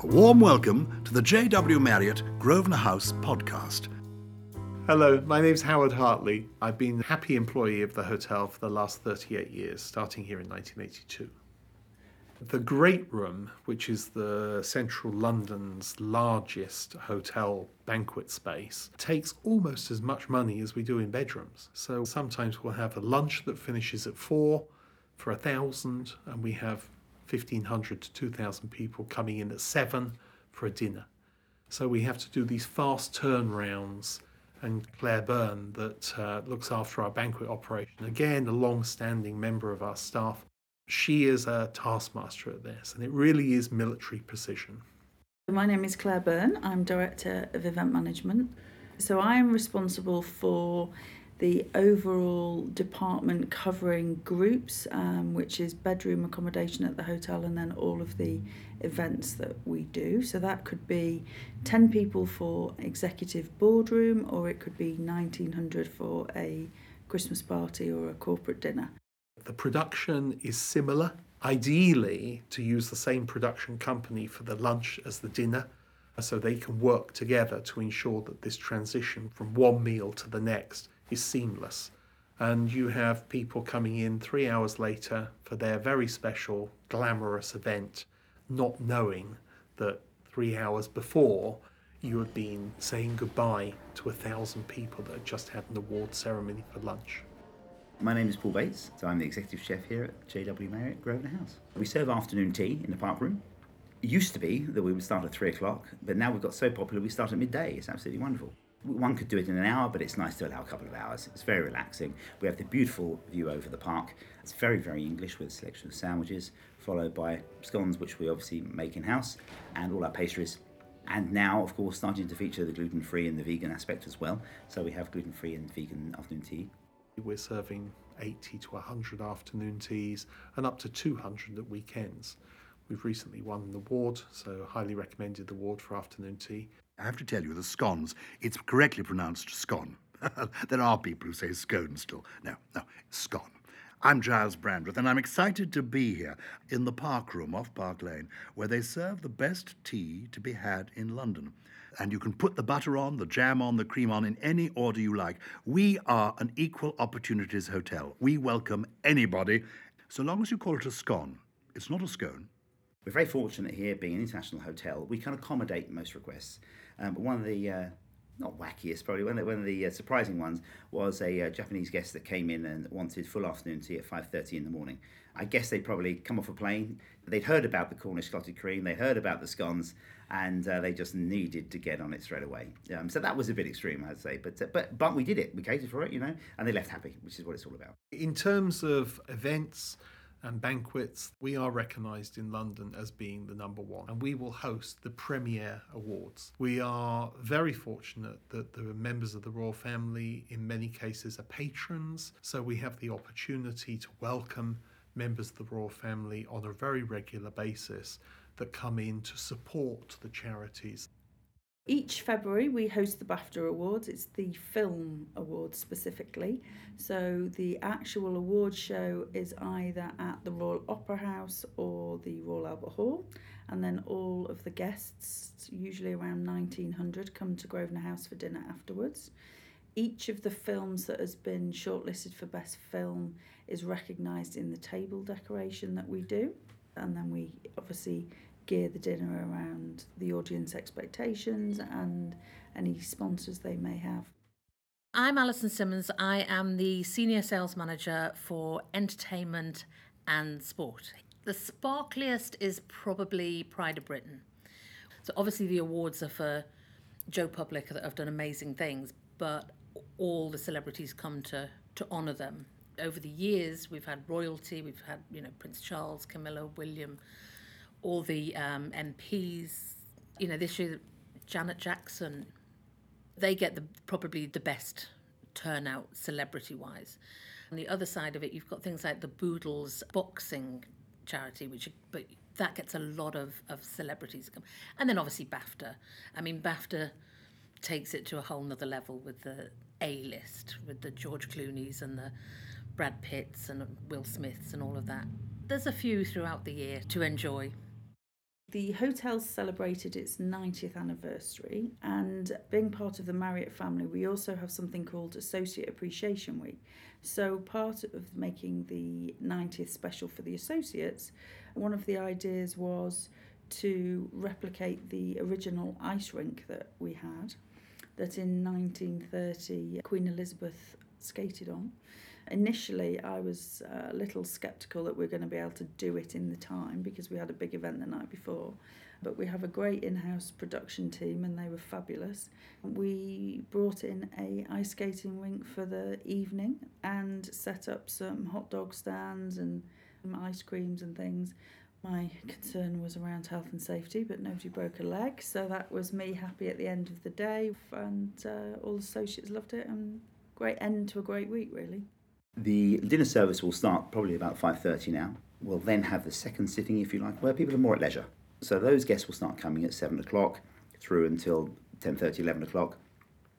A warm welcome to the JW Marriott Grosvenor House podcast. Hello, my name's Howard Hartley. I've been a happy employee of the hotel for the last 38 years, starting here in 1982. The Great Room, which is the central London's largest hotel banquet space, takes almost as much money as we do in bedrooms. So sometimes we'll have a lunch that finishes at four for a thousand, and we have 1,500 to 2,000 people coming in at seven for a dinner. So we have to do these fast turnarounds. And Claire Byrne, that uh, looks after our banquet operation, again, a long standing member of our staff, she is a taskmaster at this, and it really is military precision. My name is Claire Byrne. I'm Director of Event Management. So I am responsible for the overall department covering groups, um, which is bedroom accommodation at the hotel, and then all of the events that we do. So that could be 10 people for executive boardroom, or it could be 1900 for a Christmas party or a corporate dinner. The production is similar. Ideally, to use the same production company for the lunch as the dinner, so they can work together to ensure that this transition from one meal to the next is seamless. And you have people coming in three hours later for their very special, glamorous event, not knowing that three hours before you had been saying goodbye to a thousand people that had just had an award ceremony for lunch. My name is Paul Bates, so I'm the executive chef here at JW Marriott Grosvenor House. We serve afternoon tea in the park room. It used to be that we would start at three o'clock, but now we've got so popular we start at midday. It's absolutely wonderful. One could do it in an hour, but it's nice to allow a couple of hours. It's very relaxing. We have the beautiful view over the park. It's very, very English with a selection of sandwiches, followed by scones, which we obviously make in house, and all our pastries. And now, of course, starting to feature the gluten free and the vegan aspect as well. So we have gluten free and vegan afternoon tea. We're serving 80 to 100 afternoon teas and up to 200 at weekends. We've recently won the award, so highly recommended the award for afternoon tea. I have to tell you, the scones, it's correctly pronounced scone. there are people who say scone still. No, no, scone. I'm Giles Brandreth, and I'm excited to be here in the Park Room off Park Lane, where they serve the best tea to be had in London. And you can put the butter on, the jam on, the cream on in any order you like. We are an equal opportunities hotel. We welcome anybody, so long as you call it a scone. It's not a scone. We're very fortunate here, being an international hotel, we can accommodate most requests. Um, but one of the uh, not wackiest, probably one of the, one of the uh, surprising ones was a uh, Japanese guest that came in and wanted full afternoon tea at five thirty in the morning. I guess they'd probably come off a plane. They'd heard about the Cornish clotted cream, they heard about the scones, and uh, they just needed to get on it straight away. Um, so that was a bit extreme, I'd say, but uh, but but we did it. We catered for it, you know, and they left happy, which is what it's all about. In terms of events and banquets, we are recognised in London as being the number one, and we will host the Premier Awards. We are very fortunate that the members of the royal family, in many cases, are patrons, so we have the opportunity to welcome members of the royal family on a very regular basis that come in to support the charities. Each February, we host the BAFTA Awards. It's the film awards specifically. So, the actual award show is either at the Royal Opera House or the Royal Albert Hall. And then all of the guests, usually around 1900, come to Grosvenor House for dinner afterwards. Each of the films that has been shortlisted for Best Film is recognised in the table decoration that we do. And then we obviously gear the dinner around the audience expectations and any sponsors they may have. I'm Alison Simmons. I am the Senior Sales Manager for Entertainment and Sport. The sparkliest is probably Pride of Britain. So, obviously, the awards are for Joe Public that have done amazing things, but all the celebrities come to, to honour them. Over the years, we've had royalty, we've had, you know, Prince Charles, Camilla, William, all the um, MPs. You know, this year, Janet Jackson, they get the probably the best turnout celebrity wise. On the other side of it, you've got things like the Boodles boxing charity, which but that gets a lot of, of celebrities come. And then obviously BAFTA. I mean, BAFTA takes it to a whole nother level with the A list, with the George Clooney's and the Brad Pitts and Will Smiths and all of that. There's a few throughout the year to enjoy. The hotel celebrated its 90th anniversary, and being part of the Marriott family, we also have something called Associate Appreciation Week. So, part of making the 90th special for the associates, one of the ideas was to replicate the original ice rink that we had, that in 1930 Queen Elizabeth skated on. Initially, I was a little sceptical that we are going to be able to do it in the time because we had a big event the night before. But we have a great in-house production team and they were fabulous. We brought in a ice skating rink for the evening and set up some hot dog stands and ice creams and things. My concern was around health and safety, but nobody broke a leg, so that was me happy at the end of the day, and uh, all the associates loved it, and great end to a great week, really. The dinner service will start probably about 5.30 now. We'll then have the second sitting, if you like, where people are more at leisure. So those guests will start coming at 7 o'clock through until 10.30, 11 o'clock.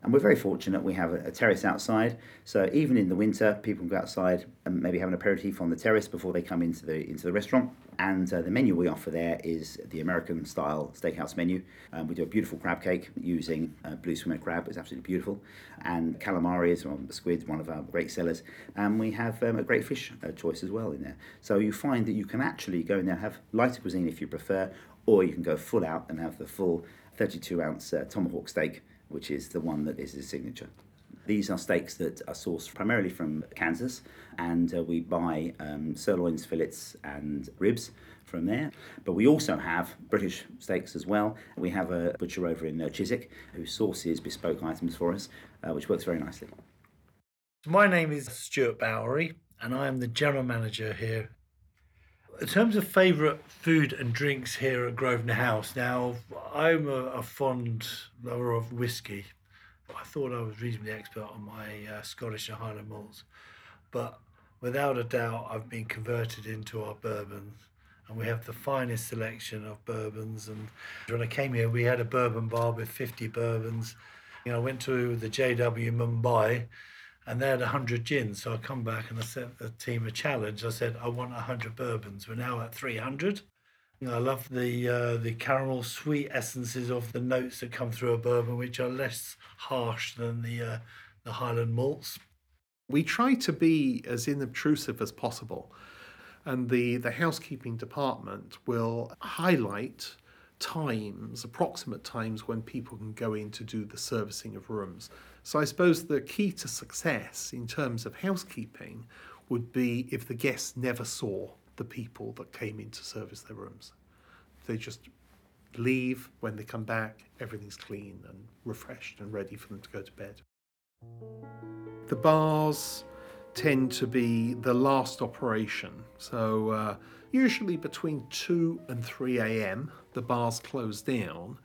And we're very fortunate we have a, a, terrace outside. So even in the winter, people can go outside and maybe have an aperitif on the terrace before they come into the into the restaurant. And uh, the menu we offer there is the American style steakhouse menu. Um, we do a beautiful crab cake using uh, blue swimmer crab, it's absolutely beautiful. And calamari is well, squid, one of our great sellers. And we have um, a great fish uh, choice as well in there. So you find that you can actually go in there have lighter cuisine if you prefer, or you can go full out and have the full 32 ounce uh, tomahawk steak which is the one that is his signature. These are steaks that are sourced primarily from Kansas, and uh, we buy um, sirloins, fillets, and ribs from there. But we also have British steaks as well. We have a butcher over in uh, Chiswick who sources bespoke items for us, uh, which works very nicely. My name is Stuart Bowery, and I am the general manager here in terms of favourite food and drinks here at Grosvenor House, now I'm a, a, fond lover of whiskey. I thought I was reasonably expert on my uh, Scottish and Highland malts, but without a doubt, I've been converted into our bourbons, and we have the finest selection of bourbons. And when I came here, we had a bourbon bar with 50 bourbons. You know, I went to the JW Mumbai and they had 100 gins. So I come back and I sent the team a challenge. I said, I want 100 bourbons. We're now at 300. You know, I love the uh, the caramel sweet essences of the notes that come through a bourbon, which are less harsh than the uh, the Highland malts. We try to be as inobtrusive as possible, and the the housekeeping department will highlight times, approximate times when people can go in to do the servicing of rooms. So I suppose the key to success in terms of housekeeping would be if the guests never saw the people that came in to service their rooms. They just leave, when they come back, everything's clean and refreshed and ready for them to go to bed. The bars tend to be the last operation. So, uh, usually between 2 and 3 a.m., the bars close down.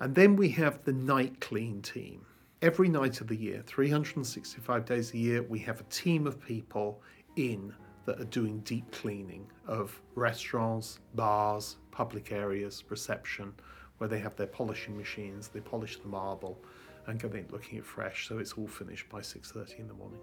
And then we have the night clean team. Every night of the year, 365 days a year, we have a team of people in that are doing deep cleaning of restaurants, bars, public areas, reception, where they have their polishing machines, they polish the marble and go in looking fresh, so it's all finished by 6.30 in the morning.